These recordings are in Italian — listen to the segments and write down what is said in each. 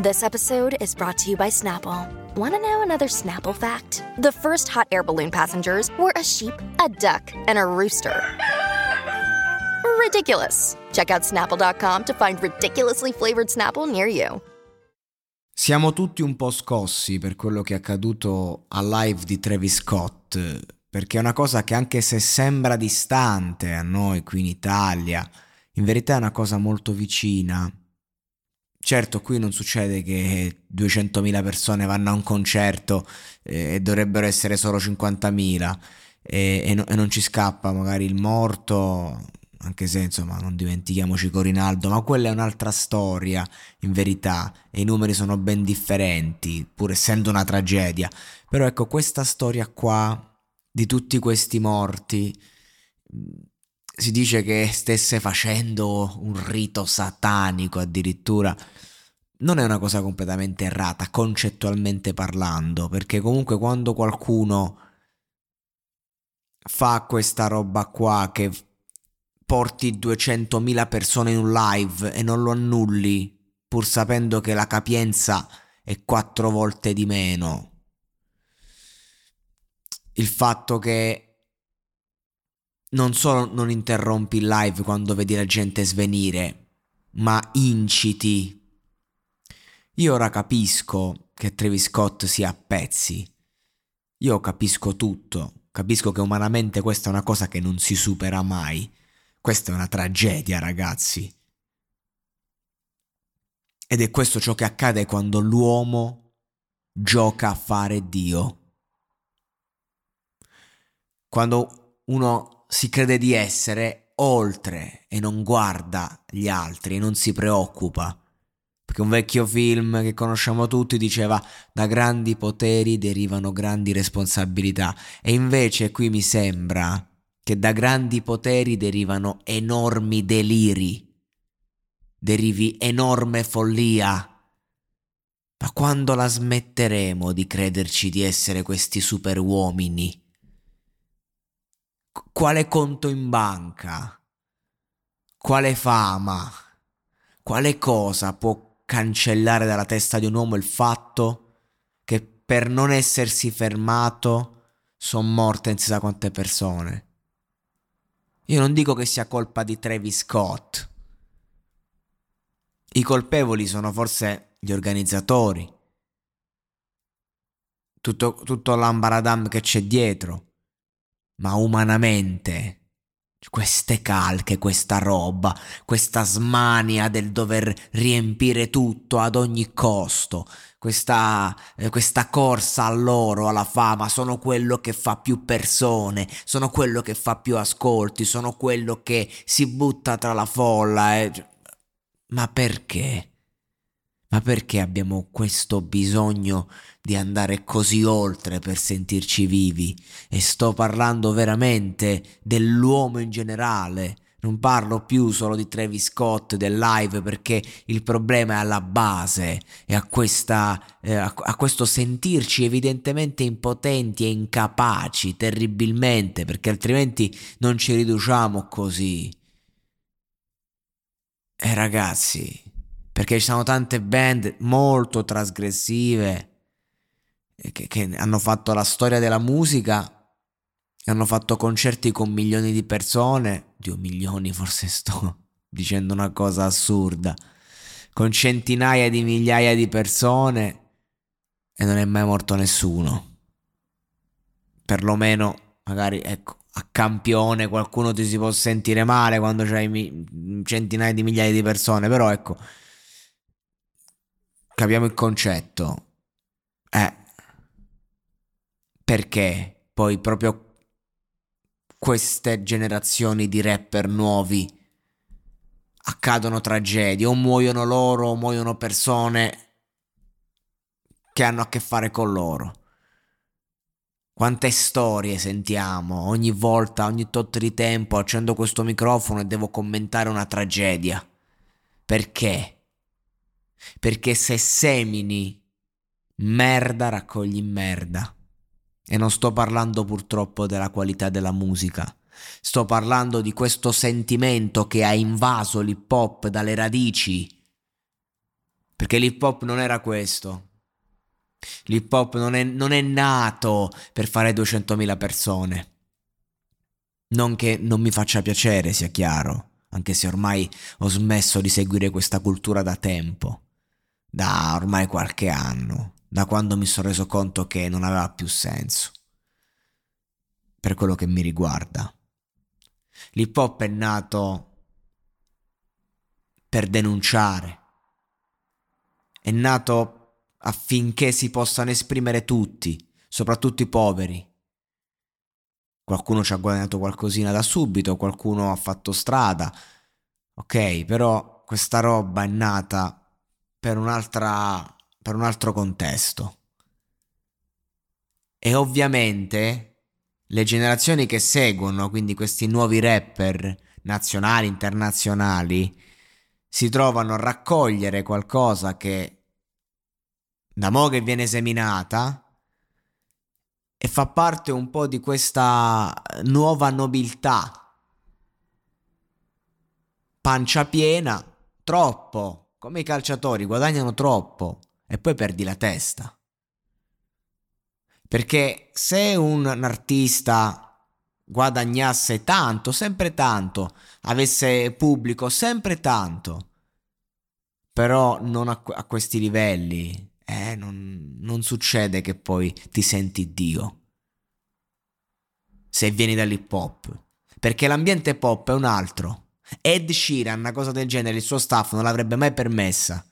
This episode is brought to you by Snapple. Want to know another Snapple fact? The first hot air balloon passengers were a sheep, a duck, and a rooster. Ridiculous. Check out snapple.com to find ridiculously flavored Snapple near you. Siamo tutti un po' scossi per quello che è accaduto al live di Travis Scott, perché è una cosa che anche se sembra distante a noi qui in Italia, in verità è una cosa molto vicina Certo, qui non succede che 200.000 persone vanno a un concerto eh, e dovrebbero essere solo 50.000 e, e, no, e, non ci scappa magari il morto, anche se insomma non dimentichiamoci Corinaldo, ma quella è un'altra storia in verità e i numeri sono ben differenti, pur essendo una tragedia. Però ecco, questa storia qua di tutti questi morti si dice che stesse facendo un rito satanico addirittura. Non è una cosa completamente errata, concettualmente parlando, perché comunque quando qualcuno fa questa roba qua che porti 200.000 persone in un live e non lo annulli, pur sapendo che la capienza è quattro volte di meno. Il fatto che non solo non interrompi il live quando vedi la gente svenire, ma inciti. Io ora capisco che Travis Scott sia a pezzi. Io capisco tutto. Capisco che umanamente questa è una cosa che non si supera mai. Questa è una tragedia, ragazzi. Ed è questo ciò che accade quando l'uomo gioca a fare Dio. Quando uno si crede di essere oltre e non guarda gli altri e non si preoccupa. Perché un vecchio film che conosciamo tutti diceva da grandi poteri derivano grandi responsabilità e invece qui mi sembra che da grandi poteri derivano enormi deliri, derivi enorme follia. Ma quando la smetteremo di crederci di essere questi super uomini? Quale conto in banca, quale fama, quale cosa può cancellare dalla testa di un uomo il fatto che per non essersi fermato sono morte non si sa quante persone. Io non dico che sia colpa di Travis Scott. I colpevoli sono forse gli organizzatori. Tutto, tutto l'ambaradam che c'è dietro ma umanamente queste calche, questa roba, questa smania del dover riempire tutto ad ogni costo, questa, eh, questa corsa all'oro, alla fama, sono quello che fa più persone, sono quello che fa più ascolti, sono quello che si butta tra la folla. Eh. Ma perché? Ma perché abbiamo questo bisogno di andare così oltre per sentirci vivi? E sto parlando veramente dell'uomo in generale. Non parlo più solo di Travis Scott del live perché il problema è alla base e a, questa, eh, a, a questo sentirci evidentemente impotenti e incapaci terribilmente perché altrimenti non ci riduciamo così. E ragazzi, perché ci sono tante band molto trasgressive che, che hanno fatto la storia della musica hanno fatto concerti con milioni di persone, Dio milioni forse sto dicendo una cosa assurda, con centinaia di migliaia di persone e non è mai morto nessuno. Perlomeno, magari, ecco, a campione qualcuno ti si può sentire male quando c'hai centinaia di migliaia di persone, però ecco, capiamo il concetto. Eh, perché poi proprio queste generazioni di rapper nuovi accadono tragedie, o muoiono loro, o muoiono persone che hanno a che fare con loro. Quante storie sentiamo ogni volta, ogni tot di tempo accendo questo microfono e devo commentare una tragedia. Perché? Perché se semini merda raccogli merda. E non sto parlando purtroppo della qualità della musica. Sto parlando di questo sentimento che ha invaso l'hip hop dalle radici. Perché l'hip hop non era questo. L'hip hop non è, non è nato per fare 200.000 persone. Non che non mi faccia piacere, sia chiaro, anche se ormai ho smesso di seguire questa cultura da tempo, da ormai qualche anno, da quando mi sono reso conto che non aveva più senso. Per quello che mi riguarda. L'hip hop è nato per denunciare, è nato affinché si possano esprimere tutti, soprattutto i poveri. Qualcuno ci ha guadagnato qualcosina da subito, qualcuno ha fatto strada. Ok, però questa roba è nata per per un altro contesto. E ovviamente le generazioni che seguono, quindi questi nuovi rapper nazionali, internazionali, si trovano a raccogliere qualcosa che da mo' che viene seminata e fa parte un po' di questa nuova nobiltà. Pancia piena, troppo, come i calciatori guadagnano troppo e poi perdi la testa. Perché se un artista guadagnasse tanto, sempre tanto, avesse pubblico sempre tanto, però non a, a questi livelli, eh, non, non succede che poi ti senti Dio. Se vieni dall'hip hop. Perché l'ambiente pop è un altro. Ed Sheeran, una cosa del genere, il suo staff non l'avrebbe mai permessa.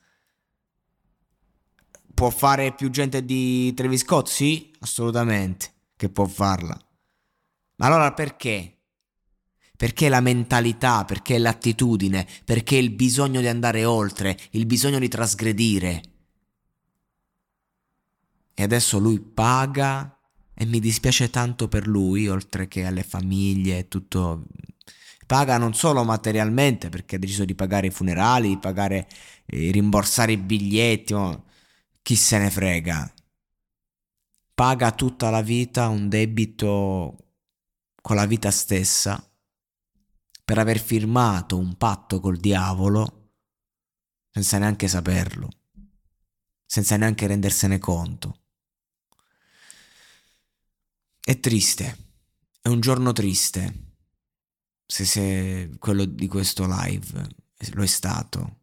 Può fare più gente di Travis Scott? Sì, assolutamente, che può farla. Ma allora perché? Perché la mentalità, perché l'attitudine, perché il bisogno di andare oltre, il bisogno di trasgredire e adesso lui paga e mi dispiace tanto per lui, oltre che alle famiglie e tutto. Paga non solo materialmente perché ha deciso di pagare i funerali, di pagare, eh, rimborsare i biglietti, oh, chi se ne frega. Paga tutta la vita un debito con la vita stessa per aver firmato un patto col diavolo senza neanche saperlo, senza neanche rendersene conto. È triste, è un giorno triste, se, se quello di questo live lo è stato.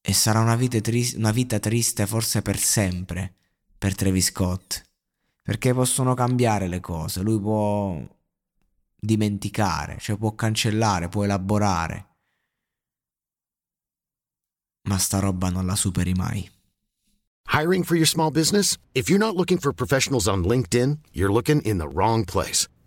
E sarà una vita, triste, una vita triste forse per sempre per Travis Scott, perché possono cambiare le cose, lui può dimenticare, cioè può cancellare, può elaborare, ma sta roba non la superi mai. Hiring for your small business? If you're not looking for professionals on LinkedIn, you're looking in the wrong place.